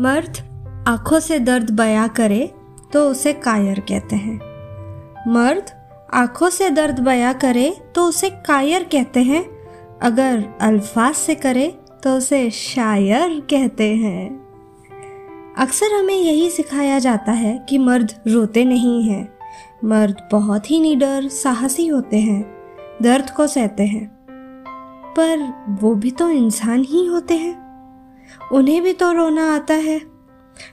मर्द आँखों से दर्द बया करे तो उसे कायर कहते हैं। मर्द आँखों से दर्द बया करे तो उसे कायर कहते हैं। अगर अल्फाज से करे तो उसे शायर कहते हैं। अक्सर हमें यही सिखाया जाता है कि मर्द रोते नहीं हैं। मर्द बहुत ही निडर, साहसी होते हैं, दर्द को सहते हैं। पर वो भी तो इंसान ही होते हैं। उन्हें भी तो रोना आता है।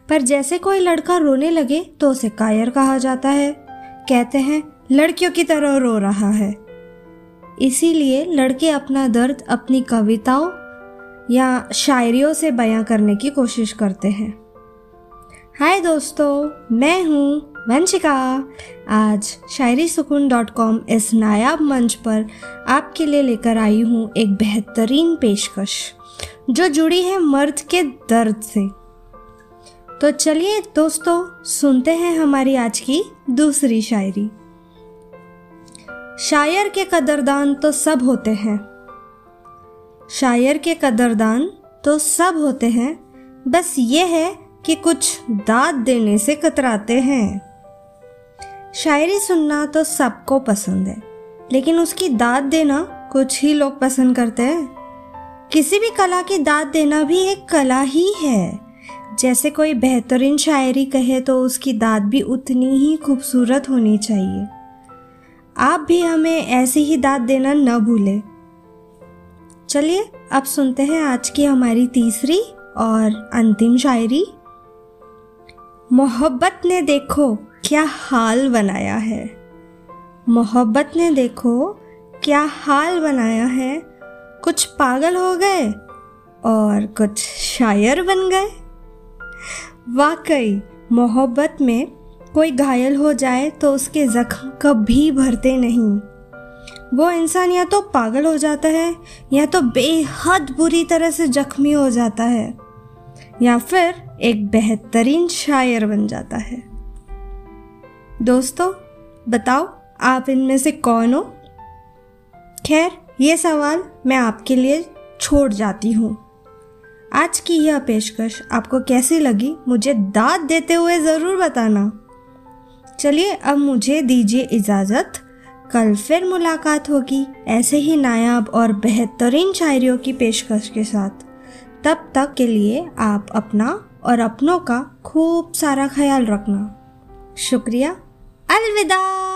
पर जैसे कोई लड़का रोने लगे तो उसे कायर कहा जाता है। कहते हैं, लड़कियों की तरह रो रहा है। इसीलिए लड़के अपना दर्द अपनी कविताओं या शायरियों से बयां करने की कोशिश करते हैं। हाय दोस्तों, मैं हूँ वंशिका आज शायरी सुकून डॉट कॉम इस नायाब मंच पर आपके लिए लेकर आई हूँ एक बेहतरीन पेशकश, जो जुड़ी है मर्द के दर्द से। तो चलिए दोस्तों, सुनते हैं हमारी आज की दूसरी शायरी। शायर के कदरदान तो सब होते हैं। शायर के कदरदान तो सब होते हैं। बस ये है कि कुछ दाद देने से कतराते हैं। शायरी सुनना तो सबको पसंद है, लेकिन उसकी दाद देना कुछ ही लोग पसंद करते हैं। किसी भी कला की दाद देना भी एक कला ही है। जैसे कोई बेहतरीन शायरी कहे तो उसकी दाद भी उतनी ही खूबसूरत होनी चाहिए। आप भी हमें ऐसी ही दाद देना न भूलें। चलिए, अब सुनते हैं आज की हमारी तीसरी और अंतिम शायरी। मोहब्बत ने देखो क्या हाल बनाया है। मोहब्बत ने देखो क्या हाल बनाया है। कुछ पागल हो गए और कुछ शायर बन गए। वाकई, मोहब्बत में कोई घायल हो जाए तो उसके जख्म कभी भरते नहीं। वो इंसान या तो पागल हो जाता है या तो बेहद बुरी तरह से जख्मी हो जाता है। या फिर एक बेहतरीन शायर बन जाता है। दोस्तों, बताओ, आप इनमें से कौन हो? खैर, ये सवाल मैं आपके लिए छोड़ जाती हूँ। आज की यह पेशकश आपको कैसी लगी, मुझे दाद देते हुए ज़रूर बताना। चलिए, अब मुझे दीजिए इजाज़त। कल फिर मुलाकात होगी ऐसे ही नायाब और बेहतरीन शायरियों की पेशकश के साथ। तब तक के लिए आप अपना और अपनों का खूब सारा ख्याल रखना। शुक्रिया। अलविदा।